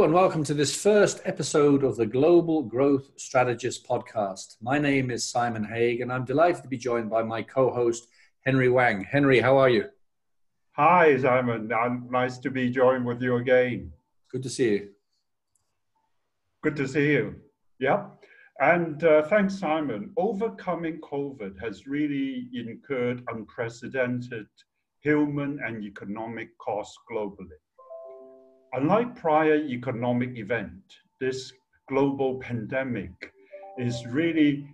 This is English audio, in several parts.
Hello, and welcome to this first episode of the Global Growth Strategist podcast. My name is Simon Haig, and I'm delighted to be joined by my co host, Henry Wang. Henry, how are you? Hi, Simon. nice to be joined with you again. Good to see you. Good to see you. Yeah. And uh, thanks, Simon. Overcoming COVID has really incurred unprecedented human and economic costs globally. Unlike prior economic event, this global pandemic is really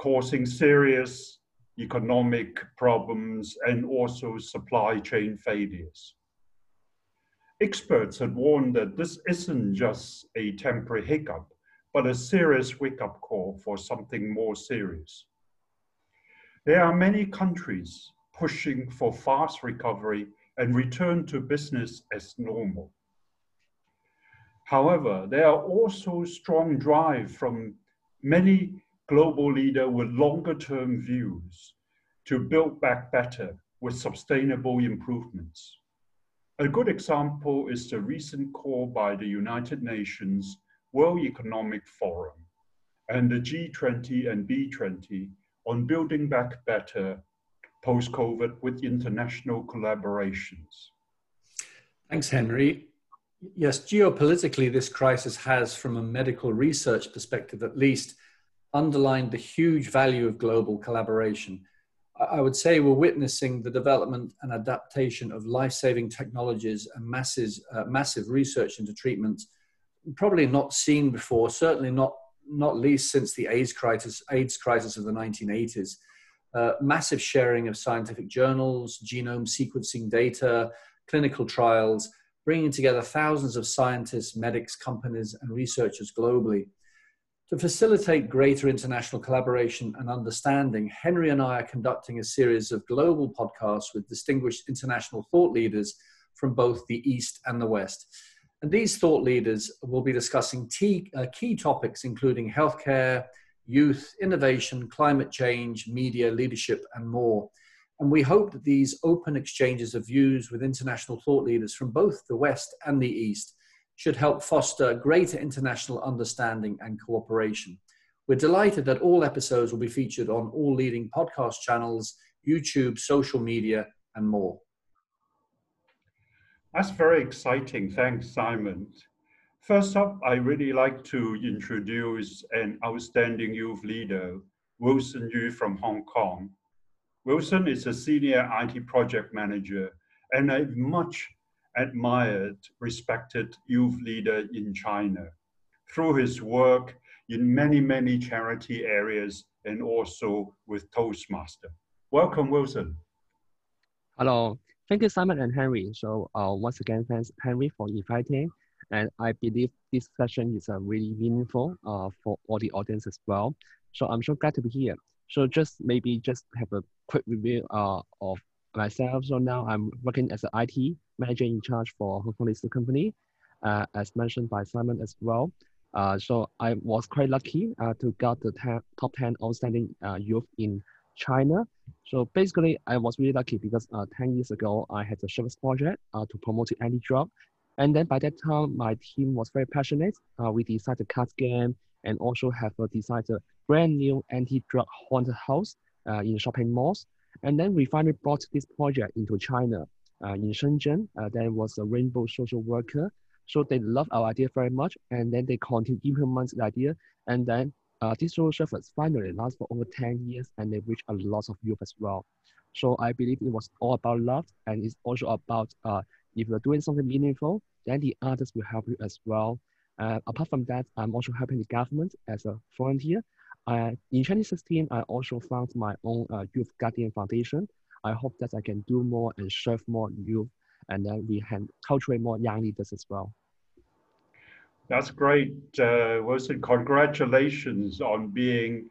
causing serious economic problems and also supply chain failures. Experts had warned that this isn't just a temporary hiccup, but a serious wake-up call for something more serious. There are many countries pushing for fast recovery and return to business as normal. However, there are also strong drive from many global leaders with longer term views to build back better with sustainable improvements. A good example is the recent call by the United Nations World Economic Forum and the G20 and B20 on building back better post COVID with international collaborations. Thanks, Henry. Yes, geopolitically, this crisis has, from a medical research perspective at least, underlined the huge value of global collaboration. I would say we're witnessing the development and adaptation of life saving technologies and masses, uh, massive research into treatments, probably not seen before, certainly not, not least since the AIDS crisis, AIDS crisis of the 1980s. Uh, massive sharing of scientific journals, genome sequencing data, clinical trials bringing together thousands of scientists, medics, companies, and researchers globally. To facilitate greater international collaboration and understanding, Henry and I are conducting a series of global podcasts with distinguished international thought leaders from both the East and the West. And these thought leaders will be discussing key, uh, key topics including healthcare, youth, innovation, climate change, media, leadership, and more. And we hope that these open exchanges of views with international thought leaders from both the West and the East should help foster greater international understanding and cooperation. We're delighted that all episodes will be featured on all leading podcast channels, YouTube, social media, and more. That's very exciting. Thanks, Simon. First up, I really like to introduce an outstanding youth leader, Wilson Yu from Hong Kong. Wilson is a senior IT project manager and a much admired, respected youth leader in China through his work in many, many charity areas and also with Toastmaster. Welcome, Wilson. Hello. Thank you, Simon and Henry. So uh, once again, thanks, Henry, for inviting. And I believe this session is uh, really meaningful uh, for all the audience as well. So I'm so glad to be here. So just maybe just have a quick review uh, of myself. So now I'm working as an IT manager in charge for Hong Kong listed company, uh, as mentioned by Simon as well. Uh, so I was quite lucky uh, to get the ten, top 10 outstanding uh, youth in China. So basically, I was really lucky because uh, 10 years ago, I had a service project uh, to promote anti-drug. And then by that time, my team was very passionate. Uh, we decided to cut game and also have a decided brand new anti-drug haunted house uh, in shopping malls. And then we finally brought this project into China. Uh, in Shenzhen, uh, there was a rainbow social worker. So they love our idea very much. And then they continue to implement the idea. And then uh, this social service finally lasts for over 10 years and they reach a lot of youth as well. So I believe it was all about love and it's also about uh, if you're doing something meaningful, then the others will help you as well. Uh, apart from that, I'm also helping the government as a volunteer uh, in 2016, I also found my own uh, Youth Guardian Foundation. I hope that I can do more and serve more youth, and then we can cultivate more young leaders as well. That's great, uh, Wilson. Congratulations on being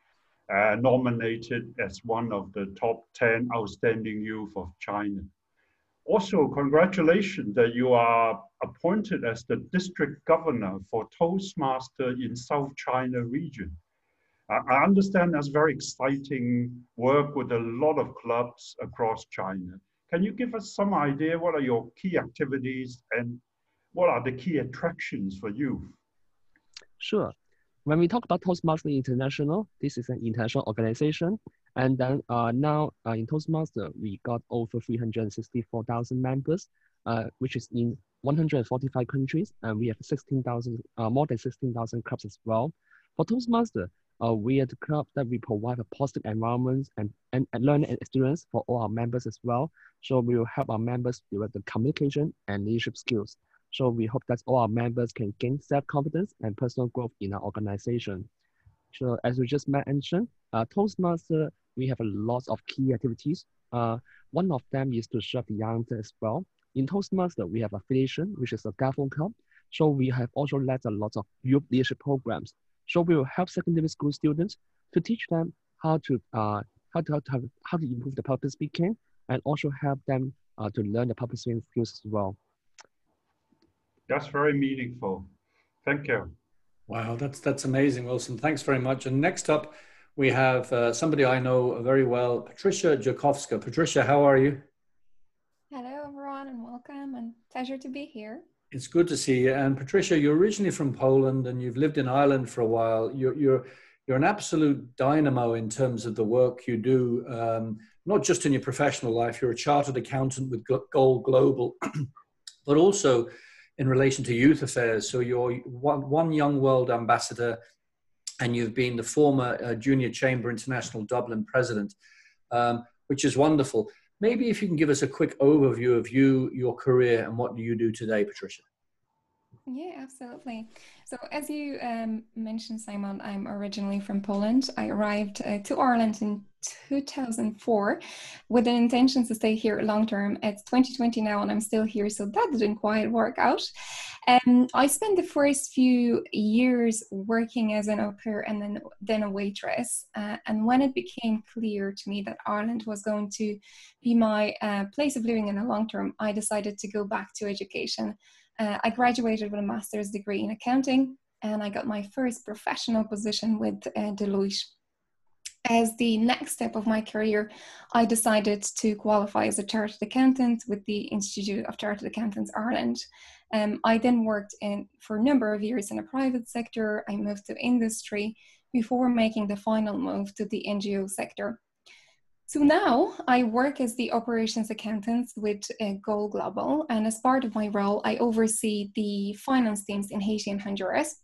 uh, nominated as one of the top 10 outstanding youth of China. Also, congratulations that you are appointed as the district governor for Toastmaster in South China region. I understand that's very exciting work with a lot of clubs across China. Can you give us some idea what are your key activities and what are the key attractions for youth? Sure. When we talk about Toastmaster International, this is an international organization. And then uh, now uh, in Toastmaster, we got over 364,000 members, uh, which is in 145 countries. And we have 16,000, uh, more than 16,000 clubs as well. For Toastmaster, uh, we are the club that we provide a positive environment and, and, and learning experience for all our members as well. So we will help our members develop the communication and leadership skills. So we hope that all our members can gain self-confidence and personal growth in our organization. So as we just mentioned, uh, Toastmaster, we have a lot of key activities. Uh, one of them is to serve young as well. In Toastmaster, we have affiliation, which is a government club. So we have also led a lot of youth leadership programs so we will help secondary school students to teach them how to uh, how to, how to, how to improve the public speaking and also help them uh, to learn the public speaking skills as well. That's very meaningful. Thank you. Wow, that's that's amazing, Wilson. Thanks very much. And next up, we have uh, somebody I know very well, Patricia Jakowska. Patricia, how are you? Hello, everyone, and welcome, and pleasure to be here. It's good to see you. And Patricia, you're originally from Poland and you've lived in Ireland for a while. You're, you're, you're an absolute dynamo in terms of the work you do, um, not just in your professional life. You're a chartered accountant with Goal Global, but also in relation to youth affairs. So you're one, one young world ambassador and you've been the former uh, Junior Chamber International Dublin president, um, which is wonderful. Maybe if you can give us a quick overview of you, your career, and what do you do today, Patricia? Yeah, absolutely. So, as you um, mentioned, Simon, I'm originally from Poland. I arrived uh, to Ireland in 2004 with an intention to stay here long term. It's 2020 now, and I'm still here, so that didn't quite work out. Um, I spent the first few years working as an au pair and then then a waitress. Uh, and when it became clear to me that Ireland was going to be my uh, place of living in the long term, I decided to go back to education. Uh, I graduated with a master's degree in accounting, and I got my first professional position with uh, Deloitte as the next step of my career, I decided to qualify as a chartered accountant with the Institute of Chartered Accountants Ireland. Um, I then worked in for a number of years in the private sector. I moved to industry before making the final move to the NGO sector. So now I work as the operations accountant with uh, Goal Global, and as part of my role, I oversee the finance teams in Haiti and Honduras.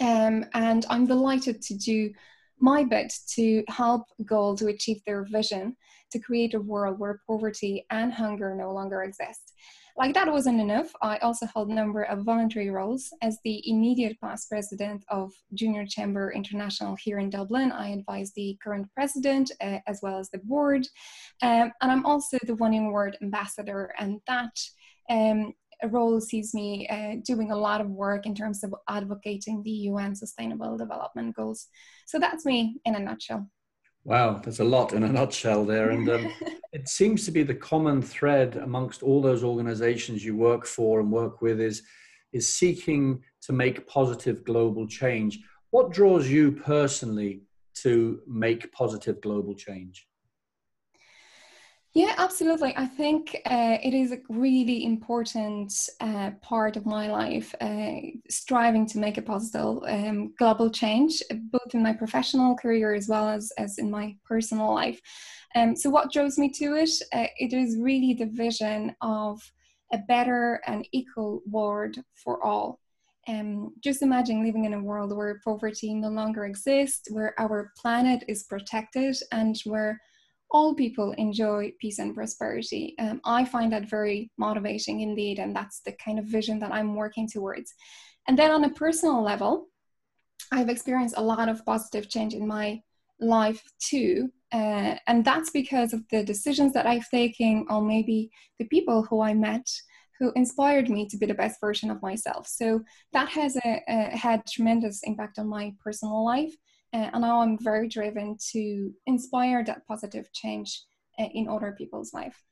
Um, and I'm delighted to do my bit to help Goal to achieve their vision to create a world where poverty and hunger no longer exist. Like that wasn't enough, I also held a number of voluntary roles as the immediate past president of Junior Chamber International here in Dublin. I advise the current president uh, as well as the board. Um, and I'm also the One Young World ambassador, and that um, role sees me uh, doing a lot of work in terms of advocating the UN Sustainable Development Goals. So that's me in a nutshell. Wow, there's a lot in a nutshell there. And um, it seems to be the common thread amongst all those organizations you work for and work with is, is seeking to make positive global change. What draws you personally to make positive global change? Yeah, absolutely. I think uh, it is a really important uh, part of my life, uh, striving to make a positive um, global change, both in my professional career as well as, as in my personal life. Um, so, what draws me to it? Uh, it is really the vision of a better and equal world for all. Um, just imagine living in a world where poverty no longer exists, where our planet is protected, and where all people enjoy peace and prosperity. Um, I find that very motivating indeed, and that's the kind of vision that I'm working towards. And then on a personal level, I've experienced a lot of positive change in my life too. Uh, and that's because of the decisions that I've taken, or maybe the people who I met who inspired me to be the best version of myself. So that has a, a, had tremendous impact on my personal life. Uh, and now I'm very driven to inspire that positive change uh, in other people's life.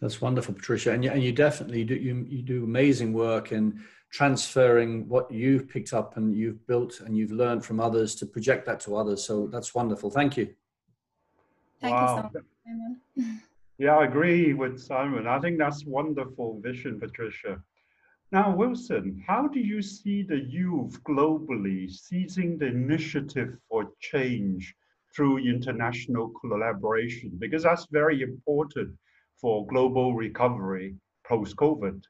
That's wonderful, Patricia, and you, and you definitely do you, you do amazing work in transferring what you've picked up and you've built and you've learned from others to project that to others. So that's wonderful. Thank you. Thank wow. you so much, Simon. yeah, I agree with Simon. I think that's wonderful vision, Patricia. Now, Wilson, how do you see the youth globally seizing the initiative for change through international collaboration? Because that's very important for global recovery post-COVID.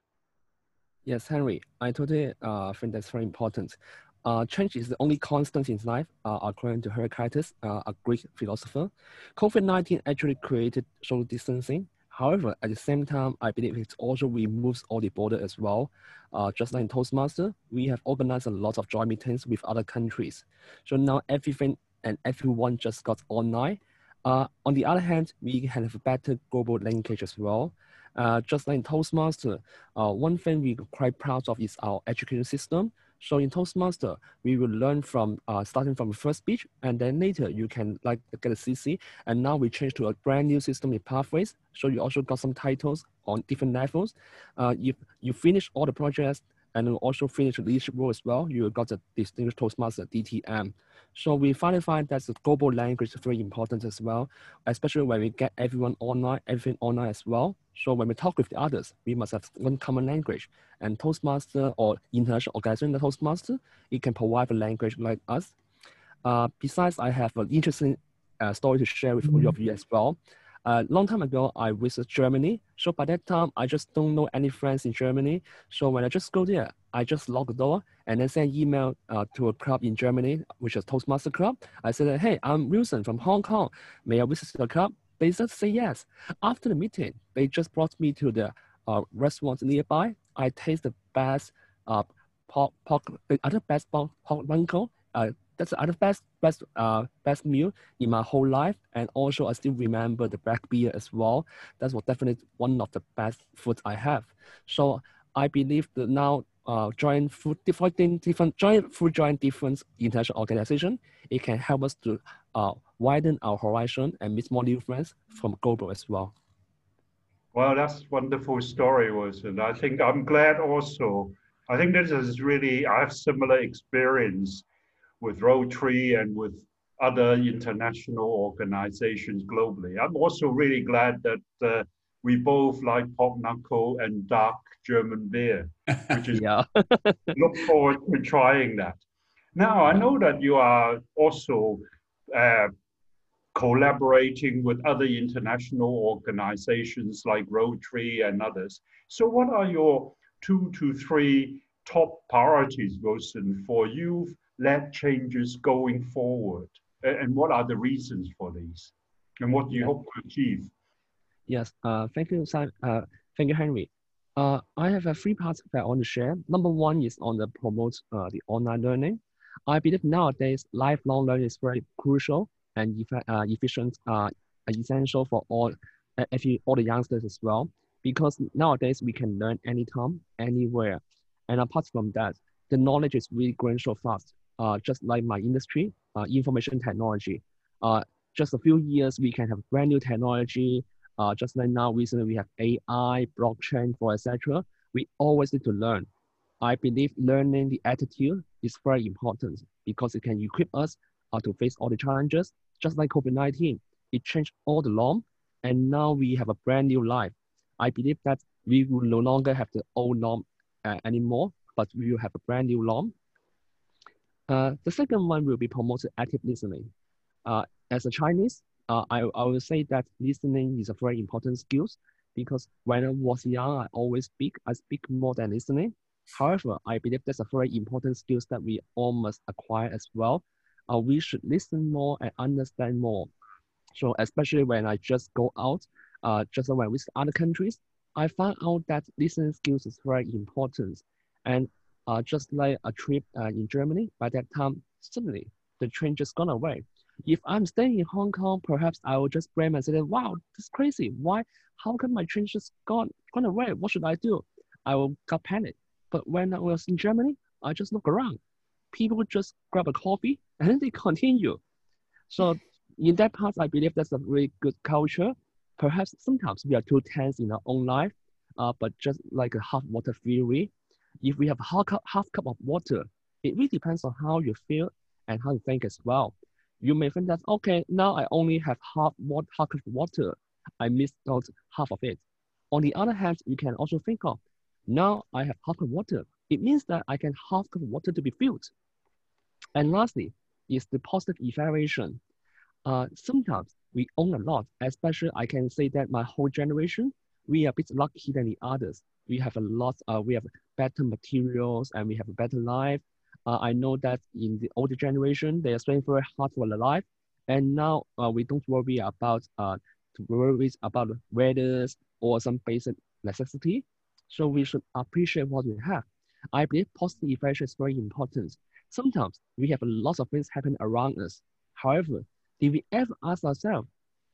Yes, Henry, I totally uh, think that's very important. Uh, change is the only constant in life, uh, according to Heraclitus, uh, a Greek philosopher. COVID-19 actually created social distancing, However, at the same time, I believe it also removes all the border as well. Uh, just like in Toastmaster, we have organized a lot of joint meetings with other countries. So now everything and everyone just got online. Uh, on the other hand, we can have a better global linkage as well. Uh, just like in Toastmaster, uh, one thing we're quite proud of is our education system. So in Toastmaster, we will learn from uh, starting from the first speech, and then later you can like get a CC. And now we change to a brand new system in Pathways. So you also got some titles on different levels. Uh, if you finish all the projects and also finish the leadership role as well, you got the Distinguished Toastmaster DTM. So we finally find that the global language is very important as well, especially when we get everyone online, everything online as well. So when we talk with the others, we must have one common language. And Toastmaster or international organization, the Toastmaster, it can provide a language like us. Uh, besides, I have an interesting uh, story to share with mm -hmm. all of you as well. A uh, long time ago, I visited Germany. So by that time, I just don't know any friends in Germany. So when I just go there, I just lock the door and then send email uh, to a club in Germany, which is Toastmaster Club. I said, hey, I'm Wilson from Hong Kong. May I visit the club? They just say yes. After the meeting, they just brought me to the uh, restaurant nearby. I taste the best uh, pork, pork, the other best pork, pork uh, that's the other best best uh best meal in my whole life. And also i still remember the black beer as well. That's what definitely one of the best foods i have. So i believe that now uh, join food different different join food join different international organization. It can help us to uh, widen our horizon and meet more new friends from global as well. Well that's wonderful story was and i think i'm glad also. I think this is really i have similar experience with Rotary and with other international organizations globally. I'm also really glad that uh, we both like pop knuckle and dark German beer, which is yeah. look forward to trying that. Now I know that you are also uh, collaborating with other international organizations like Rotary and others. So what are your two to three top priorities, Wilson, for youth led changes going forward? And what are the reasons for these? And what do you hope to achieve? Yes, uh, thank you, Simon. Uh, thank you, Henry. Uh, I have a three parts that I want to share. Number one is on the promote uh, the online learning. I believe nowadays lifelong learning is very crucial and uh, efficient, uh, essential for all, uh, actually all the youngsters as well. Because nowadays we can learn anytime, anywhere, and apart from that, the knowledge is really growing so fast uh, just like my industry, uh, information technology. Uh, just a few years, we can have brand new technology. Uh, just like now, recently we have AI, blockchain, for etc. We always need to learn. I believe learning the attitude is very important because it can equip us uh, to face all the challenges. Just like COVID-19, it changed all the norm, and now we have a brand new life. I believe that we will no longer have the old norm uh, anymore, but we will have a brand new norm uh, the second one will be promoted active listening. Uh, as a Chinese, uh, I, I will say that listening is a very important skill because when I was young, I always speak. I speak more than listening. However, I believe that's a very important skill that we all must acquire as well. Uh, we should listen more and understand more. So especially when I just go out, uh, just when I visit other countries, I find out that listening skills is very important. And uh, just like a trip uh, in Germany, by that time, suddenly the train just gone away. If I'm staying in Hong Kong, perhaps I will just blame and say, wow, that's crazy. Why? How come my train just gone, gone away? What should I do? I will get panic. But when I was in Germany, I just look around. People just grab a coffee and then they continue. So in that part, I believe that's a really good culture. Perhaps sometimes we are too tense in our own life, uh, but just like a half water theory, if we have half cup, half cup of water, it really depends on how you feel and how you think as well. You may think that, okay, now I only have half, half cup of water. I missed out half of it. On the other hand, you can also think of, Now I have half of water. It means that I can half the water to be filled. And lastly is the positive evaluation. Uh, sometimes we own a lot, especially I can say that my whole generation, we are a bit lucky than the others. We have a lot, uh, we have better materials and we have a better life. Uh, I know that in the older generation, they are spending very hard for their life. And now uh, we don't worry about uh, to worry about weather or some basic necessity. So we should appreciate what we have. I believe positive evaluation is very important. Sometimes we have a lot of things happen around us. However, did we ever ask ourselves,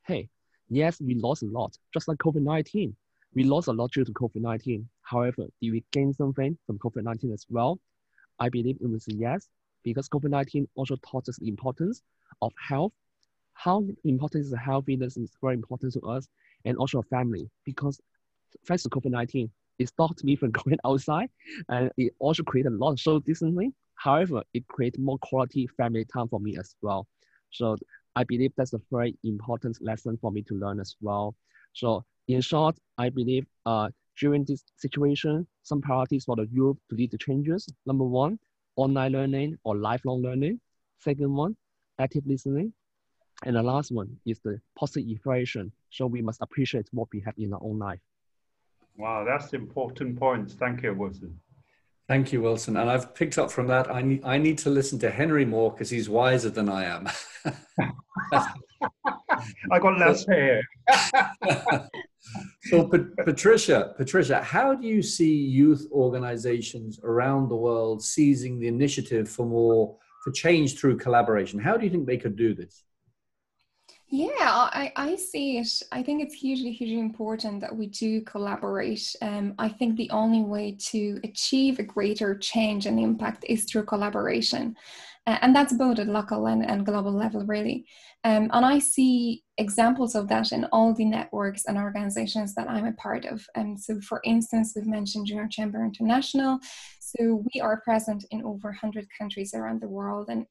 hey, yes, we lost a lot, just like COVID-19. We lost a lot due to COVID-19. However, did we gain something from COVID-19 as well? I believe it was yes, because COVID-19 also taught us the importance of health. How important is healthiness is very important to us and also a family, because thanks to COVID-19, it stopped me from going outside and it also created a lot of social distancing. However, it created more quality family time for me as well. So I believe that's a very important lesson for me to learn as well. So in short, I believe uh, during this situation, some priorities for the youth to lead the changes. Number one, online learning or lifelong learning. Second one, active listening. And the last one is the positive evaluation. So we must appreciate what we have in our own life. Wow, that's important points. Thank you, Wilson. Thank you, Wilson. And I've picked up from that. I need, I need to listen to Henry more because he's wiser than I am. I got less hair. so, Patricia, Patricia, how do you see youth organizations around the world seizing the initiative for more for change through collaboration? How do you think they could do this? Yeah, I, I see it. I think it's hugely, hugely important that we do collaborate. Um, I think the only way to achieve a greater change and impact is through collaboration. And that's both at local and, and global level, really. Um, and I see examples of that in all the networks and organizations that I'm a part of. And um, so, for instance, we've mentioned Junior Chamber International. So, we are present in over 100 countries around the world, and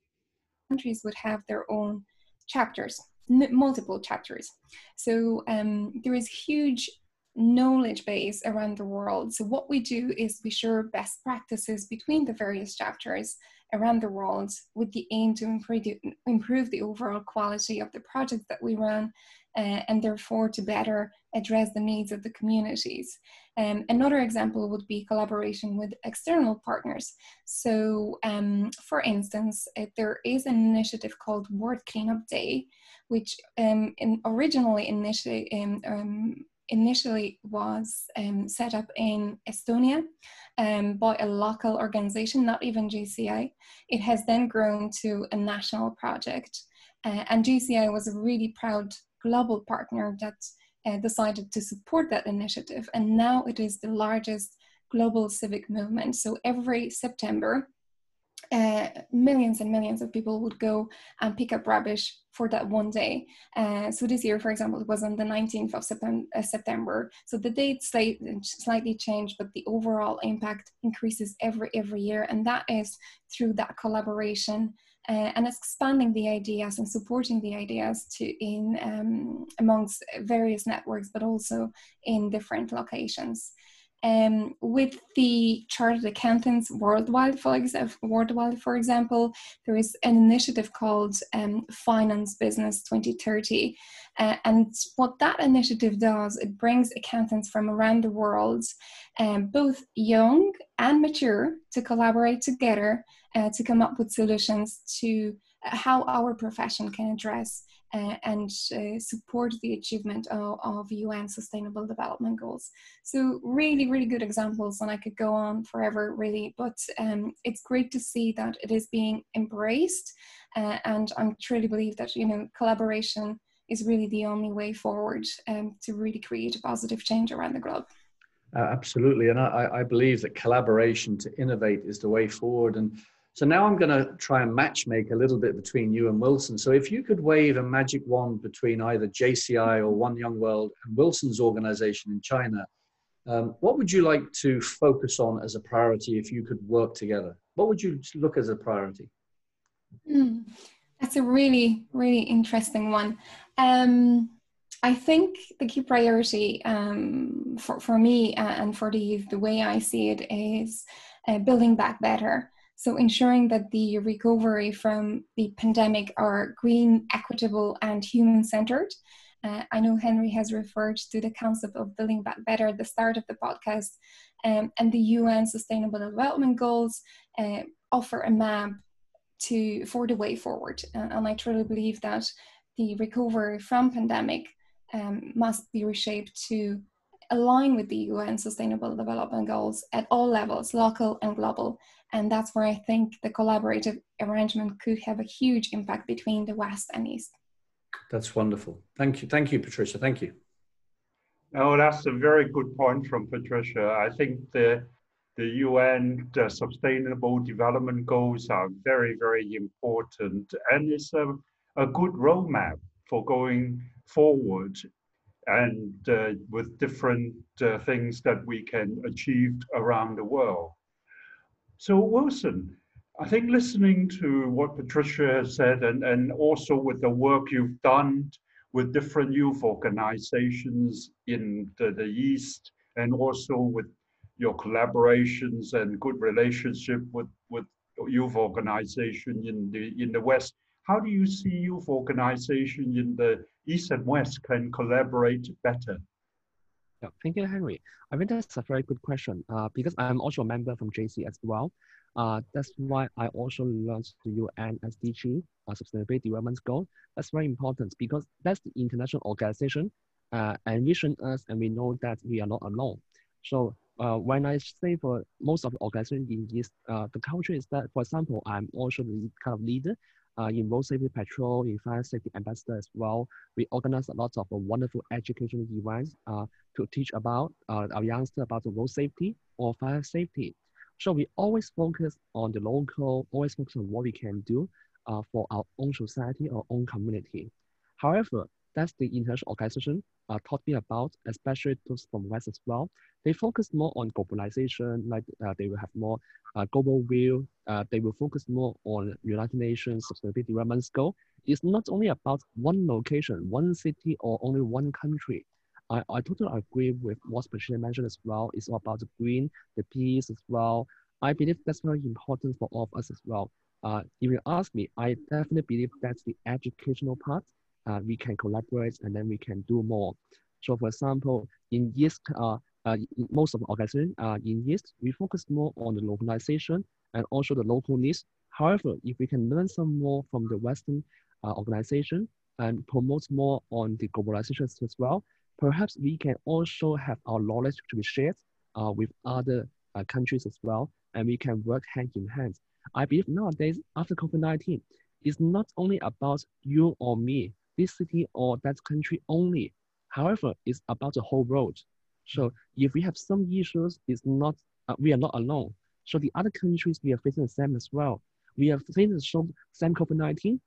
countries would have their own chapters multiple chapters. So um, there is huge knowledge base around the world. So what we do is we share best practices between the various chapters around the world with the aim to improve the, overall quality of the projects that we run uh, and therefore to better address the needs of the communities. Um, another example would be collaboration with external partners. So, um, for instance, uh, there is an initiative called World Cleanup Day, which um, in originally initially um, um, initially was um, set up in Estonia um, by a local organization, not even JCI. It has then grown to a national project. Uh, and JCI was a really proud global partner that uh, decided to support that initiative. And now it is the largest global civic movement. So every September, uh, millions and millions of people would go and pick up rubbish for that one day. Uh, so this year, for example, it was on the 19th of uh, September. So the date slightly changed, but the overall impact increases every every year, and that is through that collaboration uh, and expanding the ideas and supporting the ideas to in um, amongst various networks, but also in different locations. Um, with the Chartered Accountants worldwide, for, worldwide, for example, there is an initiative called um, Finance Business 2030. Uh, and what that initiative does, it brings accountants from around the world, um, both young and mature, to collaborate together uh, to come up with solutions to how our profession can address and uh, support the achievement of, of, UN Sustainable Development Goals. So, really, really good examples, and I could go on forever, really. But um, it's great to see that it is being embraced, uh, and I truly believe that you know collaboration is really the only way forward um, to really create a positive change around the globe. Uh, absolutely, and I, I believe that collaboration to innovate is the way forward, and so now I'm going to try and matchmake a little bit between you and Wilson. So if you could wave a magic wand between either JCI or One Young World and Wilson's organization in China, um, what would you like to focus on as a priority if you could work together? What would you look as a priority? Mm, that's a really, really interesting one. Um, I think the key priority um, for, for me and for the youth, the way I see it, is uh, building back better. So ensuring that the recovery from the pandemic are green, equitable, and human-centered. Uh, I know Henry has referred to the concept of building back better at the start of the podcast, um, and the UN Sustainable Development Goals uh, offer a map to for the way forward. Uh, and I truly believe that the recovery from pandemic um, must be reshaped to align with the UN Sustainable Development Goals at all levels, local and global. And that's where I think the collaborative arrangement could have a huge impact between the West and East. That's wonderful. Thank you. Thank you, Patricia. Thank you. Oh, that's a very good point from Patricia. I think the the UN the Sustainable Development Goals are very, very important, and it's a, a good roadmap for going forward and uh, with different uh, things that we can achieve around the world. So Wilson, I think listening to what Patricia has said and, and also with the work you've done with different youth organizations in the, the East and also with your collaborations and good relationship with, with youth organization in the in the West. How do you see youth organization in the East and West can collaborate better? Yeah, thank you, Henry. I think that's a very good question uh, because I'm also a member from JC as well. Uh, that's why I also learned the UN SDG, uh, Sustainable Development Goal. That's very important because that's the international organization uh, envision us and we know that we are not alone. So uh, when I say for most of the organizations in this, uh, the culture is that, for example, I'm also the kind of leader uh, in road safety patrol, in fire safety ambassador as well. We organize a lot of uh, wonderful educational events uh, to teach about uh, our youngsters about the road safety or fire safety. So we always focus on the local, always focus on what we can do uh, for our own society or own community. However, that's the international organization uh, taught me about, especially those from West as well. They focus more on globalization, like uh, they will have more uh, global view. Uh, they will focus more on United Nations Sustainable Development Goal. It's not only about one location, one city, or only one country. I, I totally agree with what Patricia mentioned as well. It's all about the green, the peace as well. I believe that's very important for all of us as well. Uh, if you ask me, I definitely believe that's the educational part uh, we can collaborate and then we can do more. So for example, in East, uh, uh, in most of organizations uh, in East, we focus more on the localization and also the local needs. However, if we can learn some more from the Western uh, organization and promote more on the globalization as well, perhaps we can also have our knowledge to be shared uh, with other uh, countries as well, and we can work hand in hand. I believe nowadays, after COVID-19, it's not only about you or me, this city or that country only. However, it's about the whole world. So if we have some issues, it's not uh, we are not alone. So the other countries we are facing the same as well. We are facing the same COVID-19.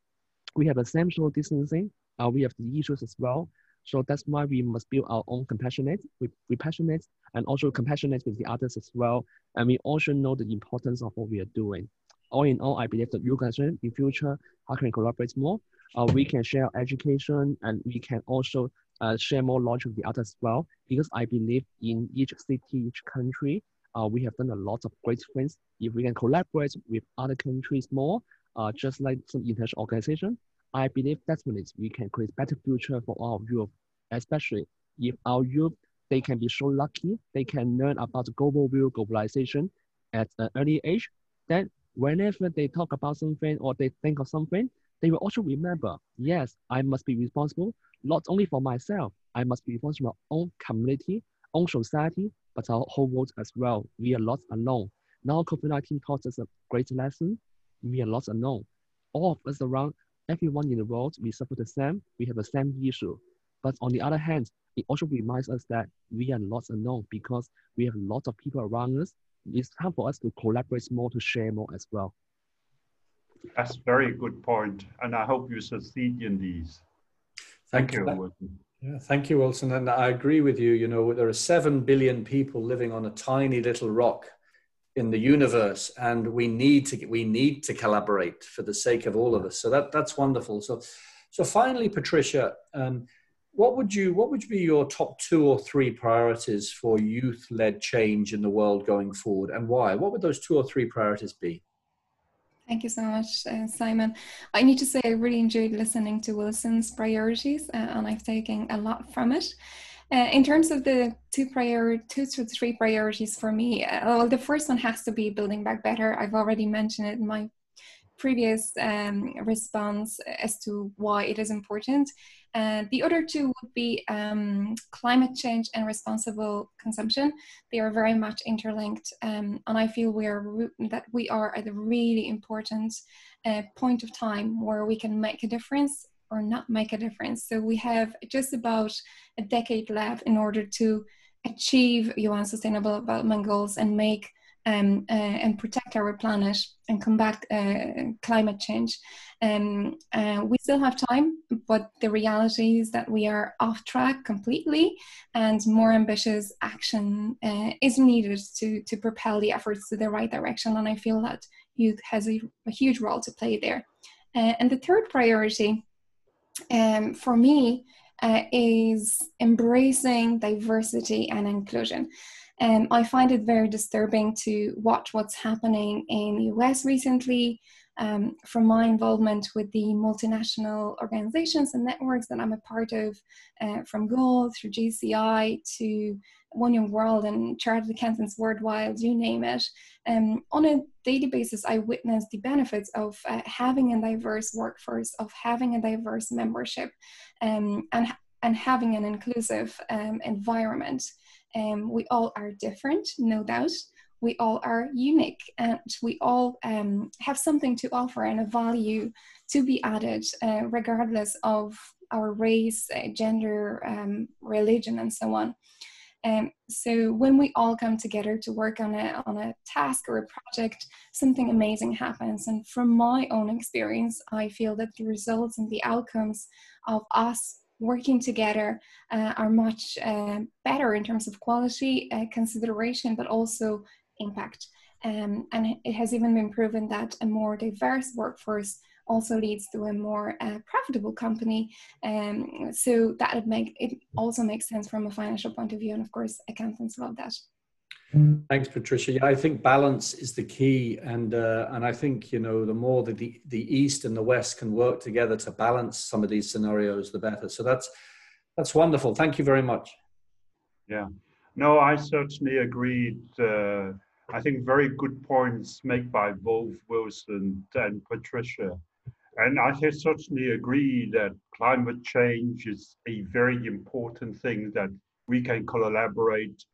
We have the same social distancing. Uh, we have the issues as well. So that's why we must build our own compassionate, we, we passionate, and also compassionate with the others as well. And we also know the importance of what we are doing. All in all, I believe that you guys in future, how can we collaborate more? Uh, we can share education and we can also uh, share more knowledge with the others as well. Because I believe in each city, each country, uh, we have done a lot of great things. If we can collaborate with other countries more, uh, just like some international organization, I believe that's definitely we can create better future for our youth, especially if our youth, they can be so lucky, they can learn about the global view, globalization at an early age, then whenever they talk about something or they think of something, they will also remember, yes, I must be responsible, not only for myself, I must be responsible for my own community, own society, but our whole world as well. We are not alone. Now COVID-19 taught us a great lesson. We are not alone. All of us around, everyone in the world, we suffer the same, we have the same issue. But on the other hand, it also reminds us that we are not alone because we have lots of people around us. It's time for us to collaborate more, to share more as well. That's very good point, and I hope you succeed in these. Thank, thank you, Wilson. Yeah, thank you, Wilson. And I agree with you. You know, there are seven billion people living on a tiny little rock in the universe, and we need to we need to collaborate for the sake of all of us. So that that's wonderful. So, so finally, Patricia, um, what would you what would be your top two or three priorities for youth-led change in the world going forward, and why? What would those two or three priorities be? Thank you so much, uh, Simon. I need to say I really enjoyed listening to Wilson's priorities, uh, and I've taken a lot from it. Uh, in terms of the two prior two to three priorities for me, uh, well, the first one has to be building back better. I've already mentioned it in my previous um, response as to why it is important. Uh, the other two would be um, climate change and responsible consumption. They are very much interlinked, um, and I feel we are that we are at a really important uh, point of time where we can make a difference or not make a difference. So we have just about a decade left in order to achieve UN Sustainable Development Goals and make um, uh, and protect our planet and combat uh, climate change. Um, uh, we still have time, but the reality is that we are off track completely, and more ambitious action uh, is needed to to propel the efforts to the right direction. And I feel that youth has a, a huge role to play there. Uh, and the third priority um, for me uh, is embracing diversity and inclusion. Um, I find it very disturbing to watch what's happening in the US recently. Um, from my involvement with the multinational organizations and networks that I'm a part of, uh, from Goal through JCI to One Young World and Chartered Accountants Worldwide, you name it. Um, on a daily basis, I witness the benefits of uh, having a diverse workforce, of having a diverse membership, um, and and having an inclusive um, environment. Um, we all are different, no doubt. We all are unique and we all um, have something to offer and a value to be added, uh, regardless of our race, uh, gender, um, religion, and so on. Um, so when we all come together to work on a on a task or a project, something amazing happens. And from my own experience, I feel that the results and the outcomes of us working together uh, are much uh, better in terms of quality uh, consideration, but also impact. Um, and it has even been proven that a more diverse workforce also leads to a more uh, profitable company. Um, so that it make it also makes sense from a financial point of view, and of course, accountants love that. Thanks, Patricia. Yeah, I think balance is the key, and uh, and I think you know the more that the the East and the West can work together to balance some of these scenarios, the better. So that's that's wonderful. Thank you very much. Yeah, no, I certainly agreed. Uh, I think very good points made by both Wilson and Patricia, and I certainly agree that climate change is a very important thing that we can collaborate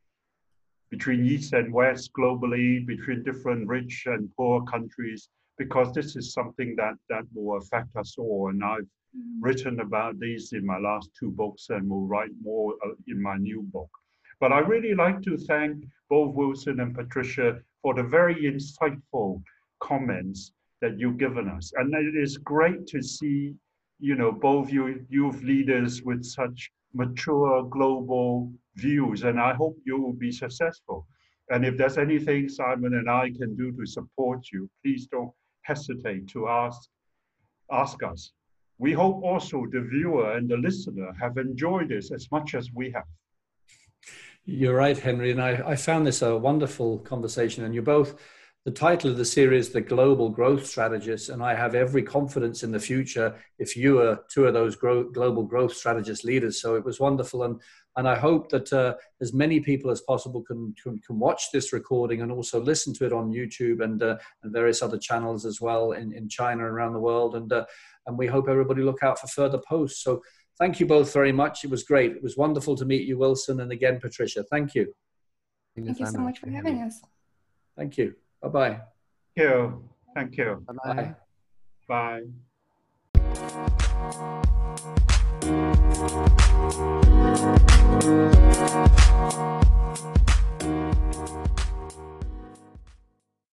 between East and West globally, between different rich and poor countries, because this is something that, that will affect us all. And I've mm. written about these in my last two books and will write more uh, in my new book. But I really like to thank both Wilson and Patricia for the very insightful comments that you've given us. And it is great to see, you know, both you youth leaders with such mature global views, and I hope you will be successful. And if there's anything Simon and I can do to support you, please don't hesitate to ask, ask us. We hope also the viewer and the listener have enjoyed this as much as we have. You're right, Henry, and I, I found this a wonderful conversation. And you're both the title of the series, The Global Growth Strategist, and I have every confidence in the future if you are two of those grow, global growth strategist leaders. So it was wonderful, and and I hope that uh, as many people as possible can, can, can watch this recording and also listen to it on YouTube and uh, and various other channels as well in, in China and around the world. And uh, and we hope everybody look out for further posts. So thank you both very much. It was great. It was wonderful to meet you, Wilson, and again, Patricia. Thank you. Thank you so much for having us. Thank you. Bye-bye. Thank you. Thank you. Bye-bye. Bye. Bye.